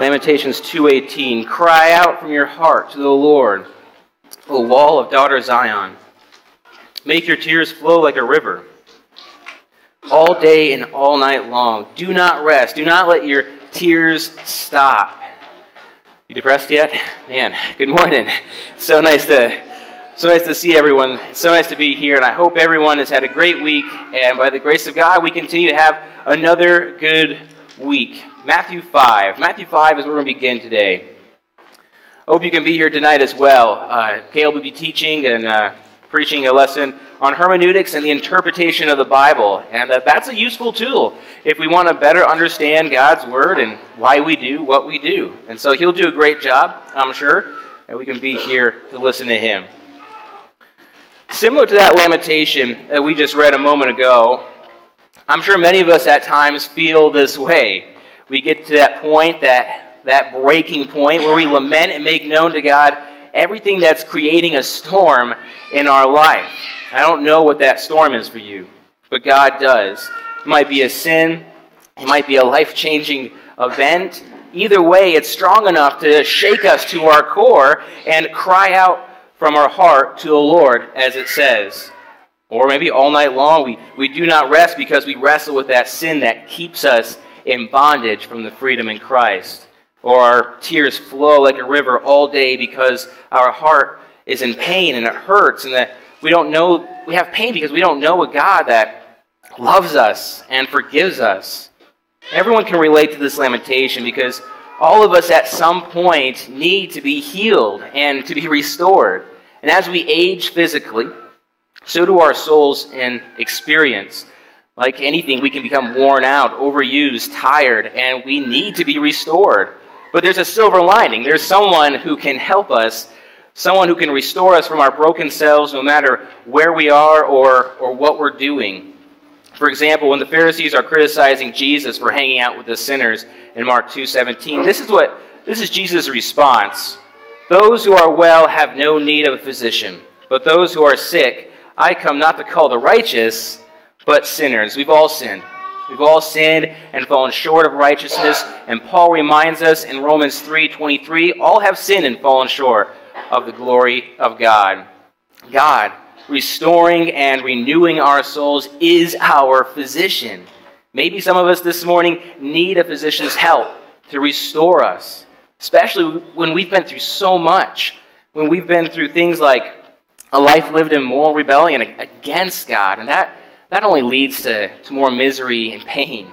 Lamentations 2:18 Cry out from your heart to the Lord, O wall of daughter Zion. Make your tears flow like a river. All day and all night long. Do not rest. Do not let your tears stop. You depressed yet? Man, good morning. So nice to so nice to see everyone. So nice to be here, and I hope everyone has had a great week. And by the grace of God, we continue to have another good week. Matthew 5. Matthew 5 is where we're going to begin today. I hope you can be here tonight as well. Uh, Caleb will be teaching and uh, preaching a lesson on hermeneutics and the interpretation of the Bible. And uh, that's a useful tool if we want to better understand God's Word and why we do what we do. And so he'll do a great job, I'm sure, and we can be here to listen to him. Similar to that lamentation that we just read a moment ago, I'm sure many of us at times feel this way. We get to that point, that, that breaking point, where we lament and make known to God everything that's creating a storm in our life. I don't know what that storm is for you, but God does. It might be a sin, it might be a life changing event. Either way, it's strong enough to shake us to our core and cry out from our heart to the Lord, as it says. Or maybe all night long we, we do not rest because we wrestle with that sin that keeps us in bondage from the freedom in Christ. Or our tears flow like a river all day because our heart is in pain and it hurts, and that we don't know, we have pain because we don't know a God that loves us and forgives us. Everyone can relate to this lamentation because all of us at some point need to be healed and to be restored. And as we age physically, so do our souls in experience. Like anything, we can become worn out, overused, tired, and we need to be restored. But there's a silver lining. There's someone who can help us, someone who can restore us from our broken selves no matter where we are or, or what we're doing. For example, when the Pharisees are criticizing Jesus for hanging out with the sinners in Mark 2:17, this is what this is Jesus' response. Those who are well have no need of a physician, but those who are sick, I come not to call the righteous, but sinners. We've all sinned. We've all sinned and fallen short of righteousness, and Paul reminds us in Romans 3:23, all have sinned and fallen short of the glory of God. God restoring and renewing our souls is our physician. Maybe some of us this morning need a physician's help to restore us, especially when we've been through so much, when we've been through things like a life lived in moral rebellion against God, and that, that only leads to, to more misery and pain.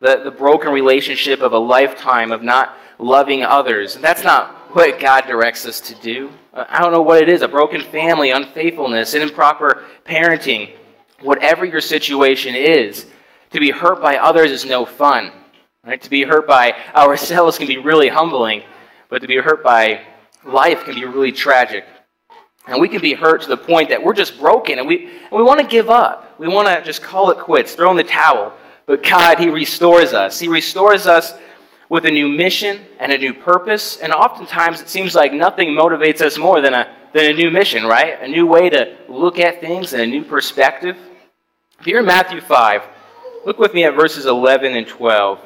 The, the broken relationship of a lifetime of not loving others. And that's not what God directs us to do. I don't know what it is a broken family, unfaithfulness, improper parenting, whatever your situation is. To be hurt by others is no fun. Right? To be hurt by ourselves can be really humbling, but to be hurt by life can be really tragic. And we can be hurt to the point that we're just broken and we, and we want to give up. We want to just call it quits, throw in the towel. But God, He restores us. He restores us with a new mission and a new purpose. And oftentimes it seems like nothing motivates us more than a, than a new mission, right? A new way to look at things and a new perspective. Here in Matthew 5, look with me at verses 11 and 12.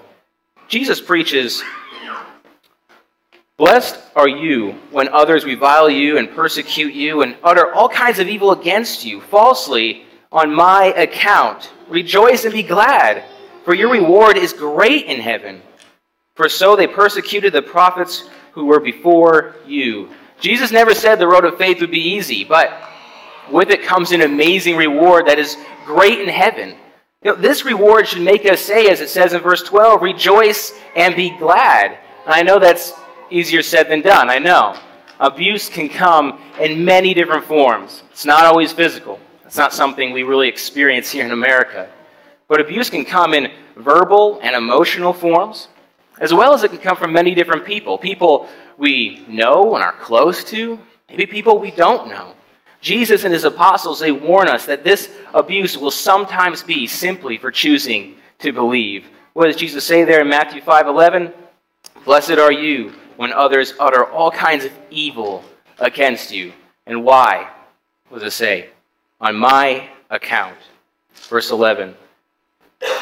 Jesus preaches, Blessed are you when others revile you and persecute you and utter all kinds of evil against you falsely on my account. Rejoice and be glad, for your reward is great in heaven for so they persecuted the prophets who were before you. Jesus never said the road of faith would be easy, but with it comes an amazing reward that is great in heaven. You know, this reward should make us say, as it says in verse 12, rejoice and be glad. And I know that's easier said than done, I know. Abuse can come in many different forms. It's not always physical. It's not something we really experience here in America. But abuse can come in verbal and emotional forms as well as it can come from many different people people we know and are close to, maybe people we don't know. Jesus and his apostles, they warn us that this abuse will sometimes be simply for choosing to believe. What does Jesus say there in Matthew 5 11? Blessed are you when others utter all kinds of evil against you. And why? What does it say? On my account. Verse 11.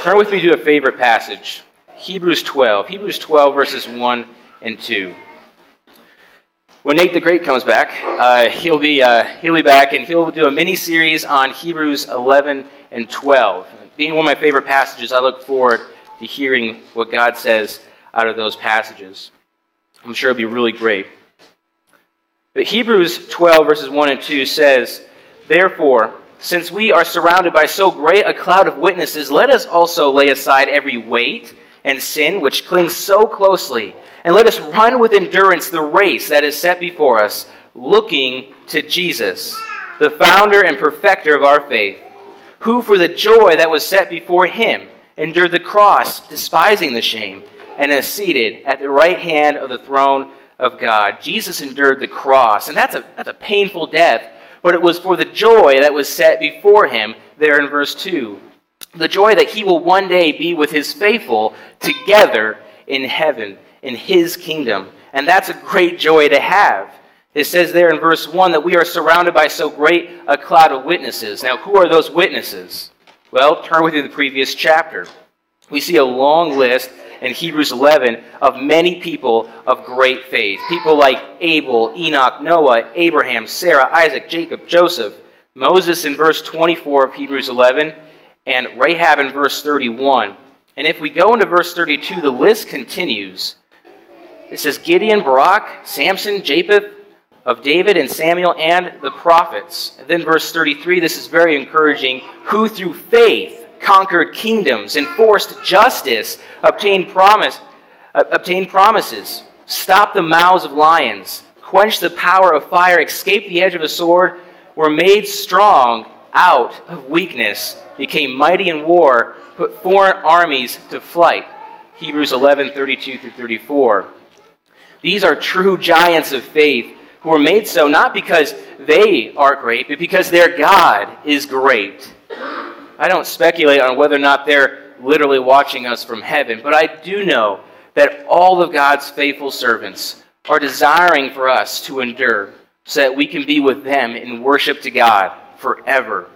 Turn with me to a favorite passage Hebrews 12. Hebrews 12, verses 1 and 2. When Nate the Great comes back, uh, he'll, be, uh, he'll be back and he'll do a mini series on Hebrews 11 and 12. Being one of my favorite passages, I look forward to hearing what God says out of those passages. I'm sure it'll be really great. But Hebrews 12, verses 1 and 2 says, Therefore, since we are surrounded by so great a cloud of witnesses, let us also lay aside every weight and sin which clings so closely, and let us run with endurance the race that is set before us, looking to Jesus, the founder and perfecter of our faith, who for the joy that was set before him endured the cross, despising the shame, and is seated at the right hand of the throne of God. Jesus endured the cross, and that's a, that's a painful death, but it was for the joy that was set before him there in verse 2. The joy that he will one day be with his faithful together in heaven, in his kingdom. And that's a great joy to have. It says there in verse 1 that we are surrounded by so great a cloud of witnesses. Now, who are those witnesses? Well, turn with me to the previous chapter. We see a long list in Hebrews 11 of many people of great faith. People like Abel, Enoch, Noah, Abraham, Sarah, Isaac, Jacob, Joseph, Moses in verse 24 of Hebrews 11, and Rahab in verse 31. And if we go into verse 32, the list continues. It says Gideon, Barak, Samson, Jephthah, of David and Samuel and the prophets. And then verse 33, this is very encouraging. Who through faith conquered kingdoms, enforced justice, obtained promise, uh, obtained promises, stopped the mouths of lions, quenched the power of fire, escaped the edge of a sword, were made strong out of weakness, became mighty in war, put foreign armies to flight. Hebrews 11, 32 through 34. These are true giants of faith who were made so not because they are great, but because their God is great. I don't speculate on whether or not they're literally watching us from heaven, but I do know that all of God's faithful servants are desiring for us to endure so that we can be with them in worship to God forever.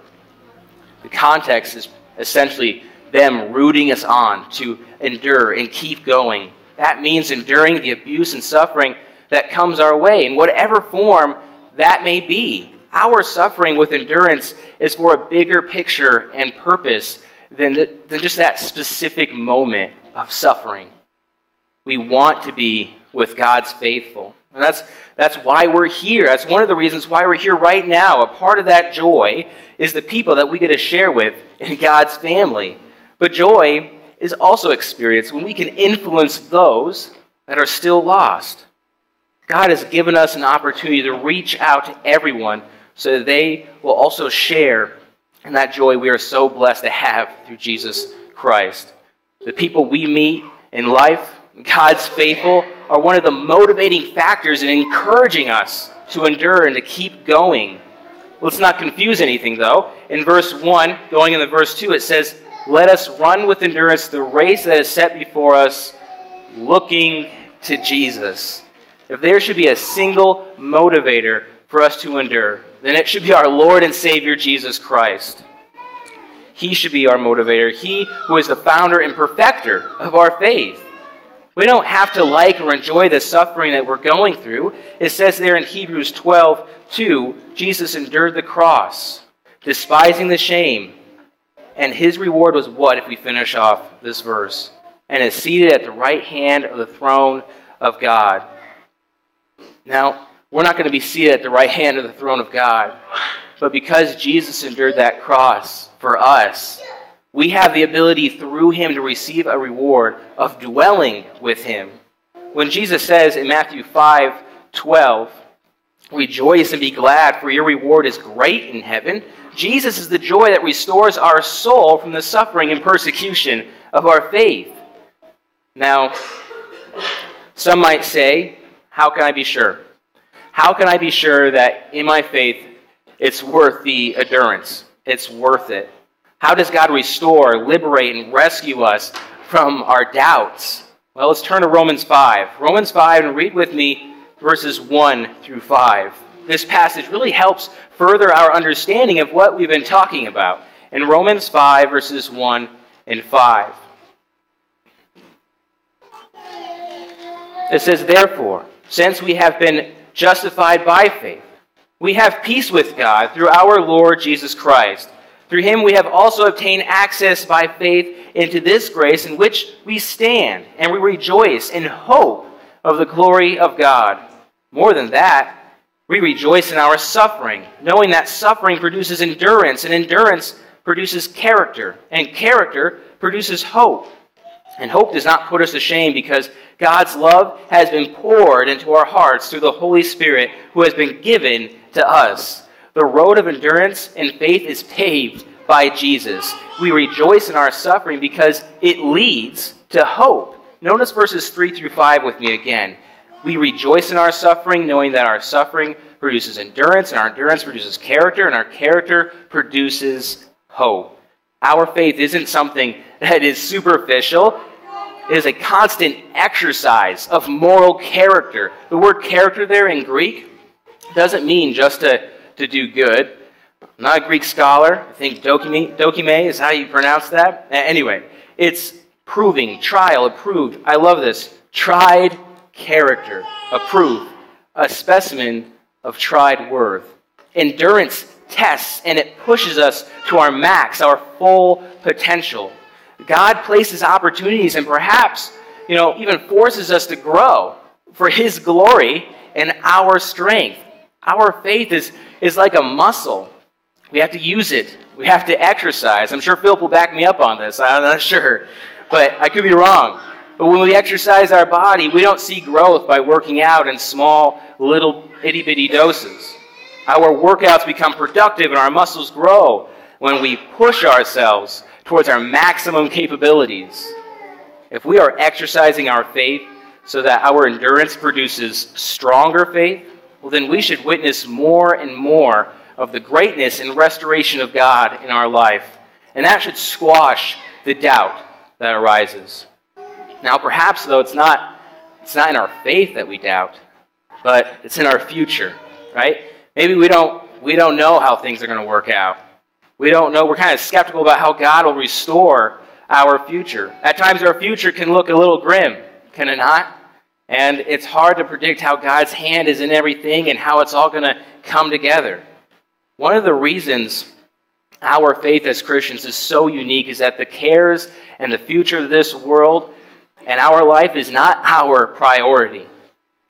The context is essentially them rooting us on to endure and keep going. That means enduring the abuse and suffering that comes our way in whatever form that may be. Our suffering with endurance is for a bigger picture and purpose than, the, than just that specific moment of suffering. We want to be with God's faithful. And that's, that's why we're here. That's one of the reasons why we're here right now. A part of that joy is the people that we get to share with in God's family. But joy is also experienced when we can influence those that are still lost. God has given us an opportunity to reach out to everyone so they will also share in that joy we are so blessed to have through Jesus Christ. The people we meet in life, God's faithful, are one of the motivating factors in encouraging us to endure and to keep going. Let's not confuse anything, though. In verse 1, going into verse 2, it says, Let us run with endurance the race that is set before us, looking to Jesus. If there should be a single motivator for us to endure, then it should be our Lord and Savior Jesus Christ. He should be our motivator. He who is the founder and perfecter of our faith. We don't have to like or enjoy the suffering that we're going through. It says there in Hebrews 12, 2, Jesus endured the cross, despising the shame. And his reward was what if we finish off this verse? And is seated at the right hand of the throne of God. Now, we're not going to be seated at the right hand of the throne of God, but because Jesus endured that cross for us, we have the ability through him to receive a reward of dwelling with him. When Jesus says in Matthew 5 12, Rejoice and be glad, for your reward is great in heaven. Jesus is the joy that restores our soul from the suffering and persecution of our faith. Now, some might say, how can I be sure? How can I be sure that in my faith it's worth the endurance? It's worth it. How does God restore, liberate, and rescue us from our doubts? Well, let's turn to Romans 5. Romans 5, and read with me verses 1 through 5. This passage really helps further our understanding of what we've been talking about. In Romans 5, verses 1 and 5. It says, Therefore, since we have been justified by faith, we have peace with God through our Lord Jesus Christ. Through him we have also obtained access by faith into this grace in which we stand, and we rejoice in hope of the glory of God. More than that, we rejoice in our suffering, knowing that suffering produces endurance, and endurance produces character, and character produces hope. And hope does not put us to shame because God's love has been poured into our hearts through the Holy Spirit who has been given to us. The road of endurance and faith is paved by Jesus. We rejoice in our suffering because it leads to hope. Notice verses 3 through 5 with me again. We rejoice in our suffering, knowing that our suffering produces endurance, and our endurance produces character, and our character produces hope. Our faith isn't something that is superficial. It is a constant exercise of moral character. The word character there in Greek doesn't mean just to, to do good. I'm not a Greek scholar. I think dokime, dokime is how you pronounce that. Anyway, it's proving, trial, approved. I love this. Tried character, approved, a specimen of tried worth. Endurance tests and it pushes us to our max, our full potential. God places opportunities and perhaps, you know, even forces us to grow for His glory and our strength. Our faith is, is like a muscle. We have to use it. We have to exercise. I'm sure Philip will back me up on this. I'm not sure. But I could be wrong. But when we exercise our body, we don't see growth by working out in small, little, itty bitty doses. Our workouts become productive and our muscles grow when we push ourselves towards our maximum capabilities. If we are exercising our faith so that our endurance produces stronger faith, well, then we should witness more and more of the greatness and restoration of God in our life. And that should squash the doubt that arises. Now, perhaps, though, it's not, it's not in our faith that we doubt, but it's in our future, right? Maybe we don't, we don't know how things are going to work out. We don't know. We're kind of skeptical about how God will restore our future. At times, our future can look a little grim, can it not? And it's hard to predict how God's hand is in everything and how it's all going to come together. One of the reasons our faith as Christians is so unique is that the cares and the future of this world and our life is not our priority.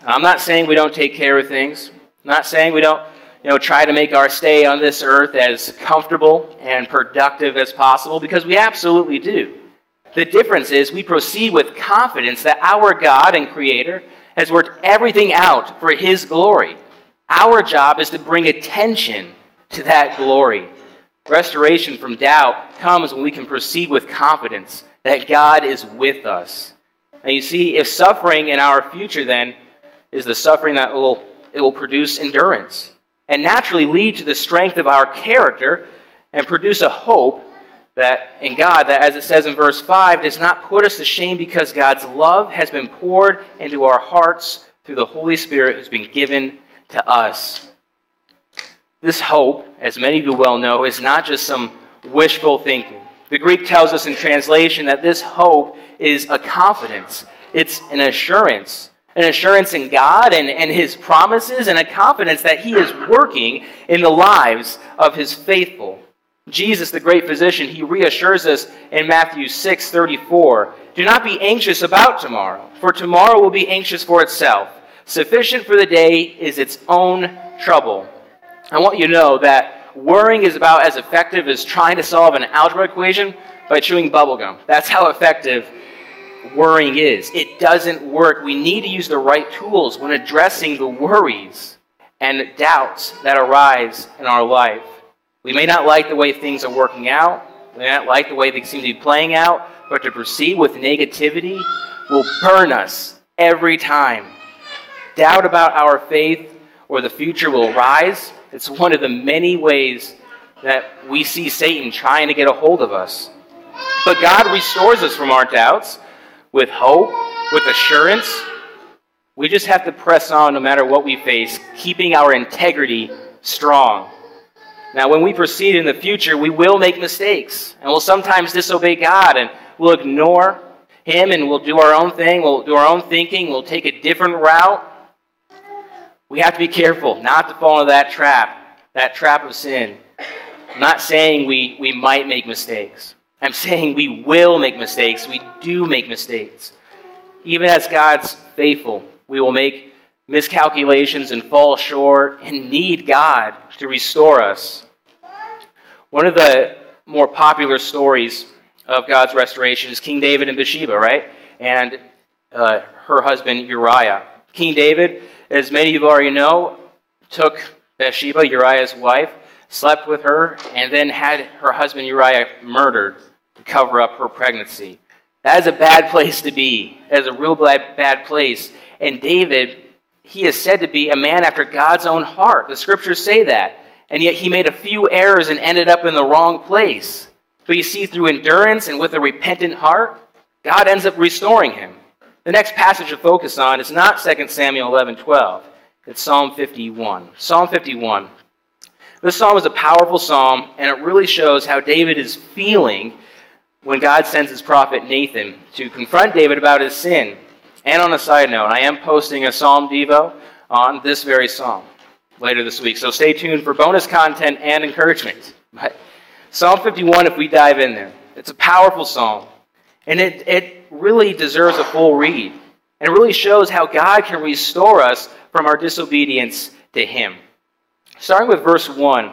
I'm not saying we don't take care of things. I'm not saying we don't you know, try to make our stay on this earth as comfortable and productive as possible because we absolutely do. The difference is we proceed with confidence that our God and Creator has worked everything out for His glory. Our job is to bring attention to that glory. Restoration from doubt comes when we can proceed with confidence that God is with us. And you see, if suffering in our future then is the suffering that will it will produce endurance and naturally lead to the strength of our character and produce a hope that in God that as it says in verse 5 does not put us to shame because God's love has been poured into our hearts through the Holy Spirit who's been given to us. This hope, as many of you well know, is not just some wishful thinking. The Greek tells us in translation that this hope is a confidence. It's an assurance an assurance in God and, and His promises, and a confidence that He is working in the lives of His faithful. Jesus, the great physician, He reassures us in Matthew 6 34 Do not be anxious about tomorrow, for tomorrow will be anxious for itself. Sufficient for the day is its own trouble. I want you to know that worrying is about as effective as trying to solve an algebra equation by chewing bubblegum. That's how effective worrying is. It doesn't work. We need to use the right tools when addressing the worries and doubts that arise in our life. We may not like the way things are working out, we may not like the way they seem to be playing out, but to proceed with negativity will burn us every time. Doubt about our faith or the future will rise. It's one of the many ways that we see Satan trying to get a hold of us. But God restores us from our doubts with hope, with assurance. We just have to press on no matter what we face, keeping our integrity strong. Now, when we proceed in the future, we will make mistakes, and we'll sometimes disobey God, and we'll ignore him and we'll do our own thing, we'll do our own thinking, we'll take a different route. We have to be careful not to fall into that trap, that trap of sin. I'm not saying we, we might make mistakes. I'm saying we will make mistakes. We do make mistakes. Even as God's faithful, we will make miscalculations and fall short and need God to restore us. One of the more popular stories of God's restoration is King David and Bathsheba, right? And uh, her husband Uriah. King David, as many of you already know, took Bathsheba, Uriah's wife, slept with her, and then had her husband Uriah murdered to cover up her pregnancy. That is a bad place to be. That is a real bad, bad place. And David, he is said to be a man after God's own heart. The scriptures say that and yet he made a few errors and ended up in the wrong place. But you see, through endurance and with a repentant heart, God ends up restoring him. The next passage to focus on is not 2 Samuel 11 12. It's Psalm 51. Psalm 51. This psalm is a powerful psalm, and it really shows how David is feeling when God sends his prophet Nathan to confront David about his sin. And on a side note, I am posting a psalm devo on this very psalm later this week. So stay tuned for bonus content and encouragement. But psalm 51, if we dive in there, it's a powerful psalm. And it, it really deserves a full read. And it really shows how God can restore us from our disobedience to Him. Starting with verse 1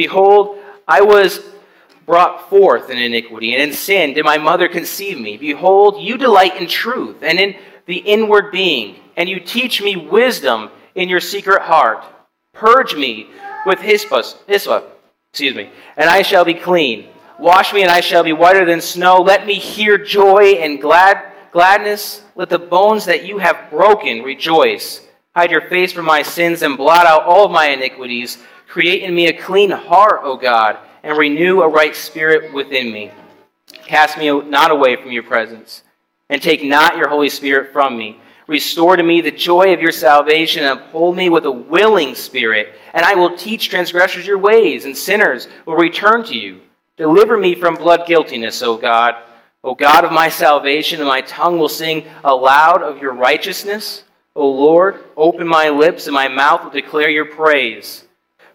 Behold, I was brought forth in iniquity, and in sin did my mother conceive me. Behold, you delight in truth, and in the inward being, and you teach me wisdom in your secret heart. Purge me with hyssop, excuse me, and I shall be clean. Wash me, and I shall be whiter than snow. Let me hear joy and glad gladness. Let the bones that you have broken rejoice. Hide your face from my sins and blot out all my iniquities. Create in me a clean heart, O God, and renew a right spirit within me. Cast me not away from your presence, and take not your Holy Spirit from me. Restore to me the joy of your salvation and uphold me with a willing spirit. And I will teach transgressors your ways, and sinners will return to you. Deliver me from blood guiltiness, O God. O God of my salvation, and my tongue will sing aloud of your righteousness. O Lord, open my lips, and my mouth will declare your praise.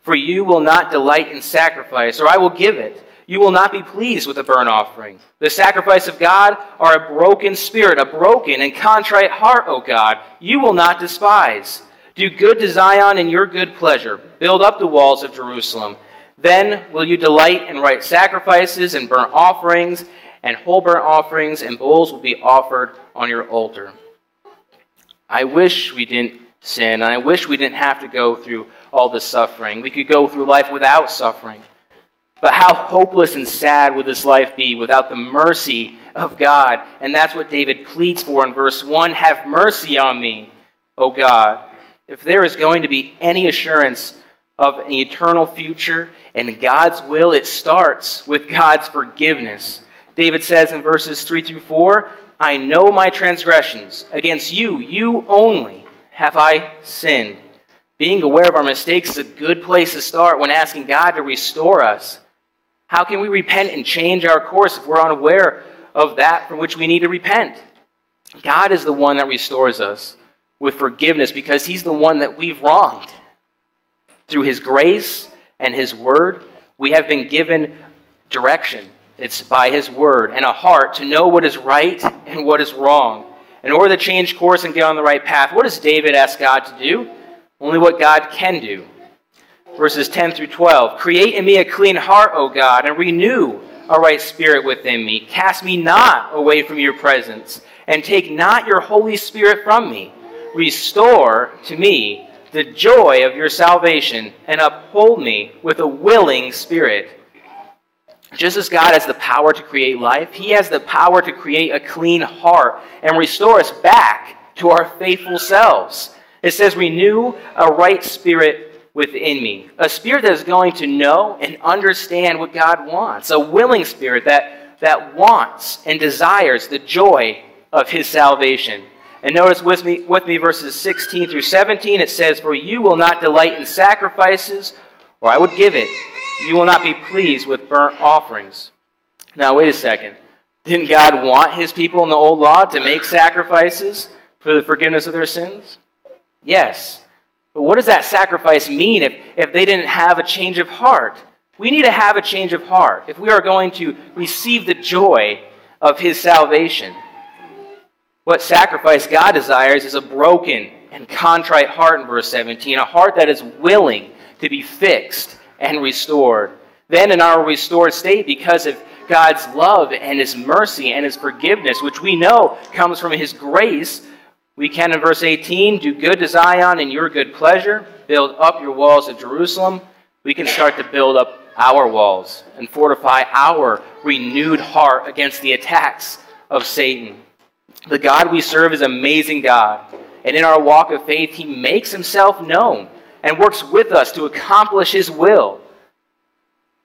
For you will not delight in sacrifice, or I will give it. You will not be pleased with a burnt offering. The sacrifice of God are a broken spirit, a broken and contrite heart, O God, you will not despise. Do good to Zion in your good pleasure. Build up the walls of Jerusalem. Then will you delight in right sacrifices and burnt offerings, and whole burnt offerings and bulls will be offered on your altar. I wish we didn't sin, and I wish we didn't have to go through all this suffering. We could go through life without suffering. But how hopeless and sad would this life be without the mercy of God? And that's what David pleads for in verse 1 Have mercy on me, O God. If there is going to be any assurance of an eternal future and God's will, it starts with God's forgiveness. David says in verses 3 through 4 I know my transgressions. Against you, you only, have I sinned. Being aware of our mistakes is a good place to start when asking God to restore us. How can we repent and change our course if we're unaware of that from which we need to repent? God is the one that restores us with forgiveness because He's the one that we've wronged. Through His grace and His word, we have been given direction. It's by His word and a heart to know what is right and what is wrong. In order to change course and get on the right path, what does David ask God to do? Only what God can do verses 10 through 12. Create in me a clean heart, O God, and renew a right spirit within me. Cast me not away from your presence, and take not your Holy Spirit from me. Restore to me the joy of your salvation, and uphold me with a willing spirit. Just as God has the power to create life, He has the power to create a clean heart and restore us back to our faithful selves. It says, Renew a right spirit within me. A spirit that is going to know and understand what God wants. A willing spirit that, that wants and desires the joy of His salvation. And notice with me, with me verses 16 through 17. It says, For you will not delight in sacrifices, or I would give it you will not be pleased with burnt offerings. Now, wait a second. Didn't God want his people in the old law to make sacrifices for the forgiveness of their sins? Yes. But what does that sacrifice mean if, if they didn't have a change of heart? We need to have a change of heart if we are going to receive the joy of his salvation. What sacrifice God desires is a broken and contrite heart in verse 17, a heart that is willing to be fixed and restored. Then, in our restored state, because of God's love and His mercy and His forgiveness, which we know comes from His grace, we can, in verse 18, do good to Zion in your good pleasure, build up your walls of Jerusalem. We can start to build up our walls and fortify our renewed heart against the attacks of Satan. The God we serve is amazing God. And in our walk of faith, He makes Himself known and works with us to accomplish His will.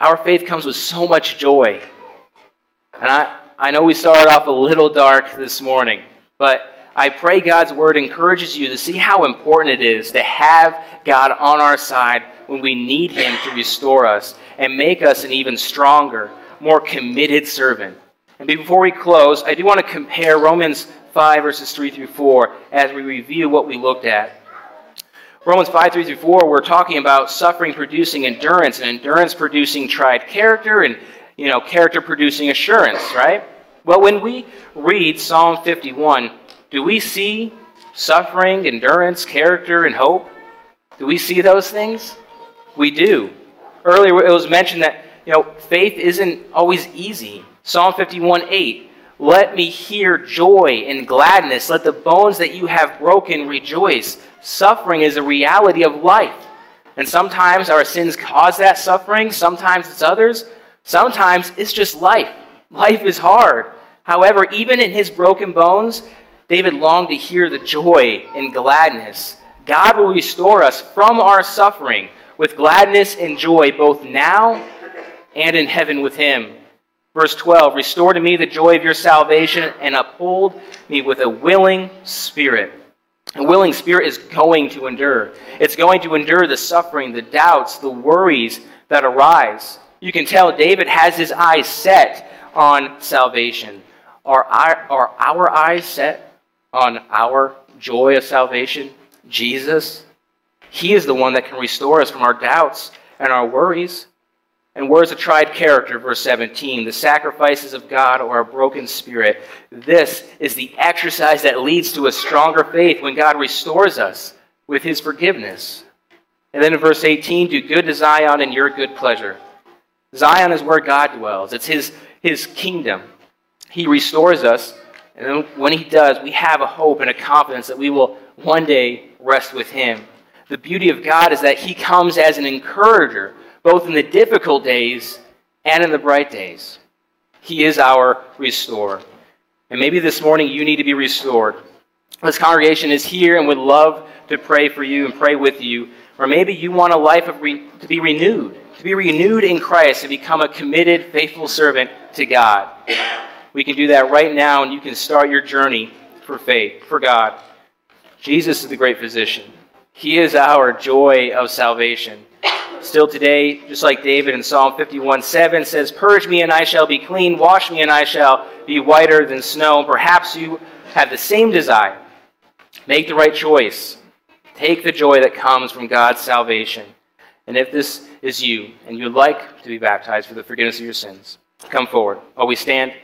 Our faith comes with so much joy. And I, I know we started off a little dark this morning, but I pray God's word encourages you to see how important it is to have God on our side when we need Him to restore us and make us an even stronger, more committed servant. And before we close, I do want to compare Romans 5, verses 3 through 4, as we review what we looked at. Romans 5, 3 through 4, we're talking about suffering producing endurance, and endurance producing tried character, and you know, character producing assurance, right? Well, when we read Psalm 51, do we see suffering, endurance, character, and hope? Do we see those things? We do. Earlier it was mentioned that you know faith isn't always easy. Psalm 51, 8. Let me hear joy and gladness. Let the bones that you have broken rejoice. Suffering is a reality of life. And sometimes our sins cause that suffering, sometimes it's others, sometimes it's just life. Life is hard. However, even in his broken bones, David longed to hear the joy and gladness. God will restore us from our suffering with gladness and joy both now and in heaven with him. Verse 12 Restore to me the joy of your salvation and uphold me with a willing spirit. A willing spirit is going to endure. It's going to endure the suffering, the doubts, the worries that arise. You can tell David has his eyes set on salvation. Are our, are our eyes set on our joy of salvation? Jesus? He is the one that can restore us from our doubts and our worries. And where's a tried character? Verse 17. The sacrifices of God or a broken spirit. This is the exercise that leads to a stronger faith when God restores us with his forgiveness. And then in verse 18, do good to Zion in your good pleasure. Zion is where God dwells, it's his, his kingdom. He restores us. And when he does, we have a hope and a confidence that we will one day rest with him. The beauty of God is that he comes as an encourager both in the difficult days and in the bright days. He is our restorer. And maybe this morning you need to be restored. This congregation is here and would love to pray for you and pray with you. Or maybe you want a life of re- to be renewed, to be renewed in Christ, to become a committed, faithful servant to God. We can do that right now, and you can start your journey for faith, for God. Jesus is the great physician. He is our joy of salvation. Still today, just like David in Psalm 51 7 says, Purge me and I shall be clean, wash me and I shall be whiter than snow. Perhaps you have the same desire. Make the right choice. Take the joy that comes from God's salvation. And if this is you and you'd like to be baptized for the forgiveness of your sins, come forward. While we stand,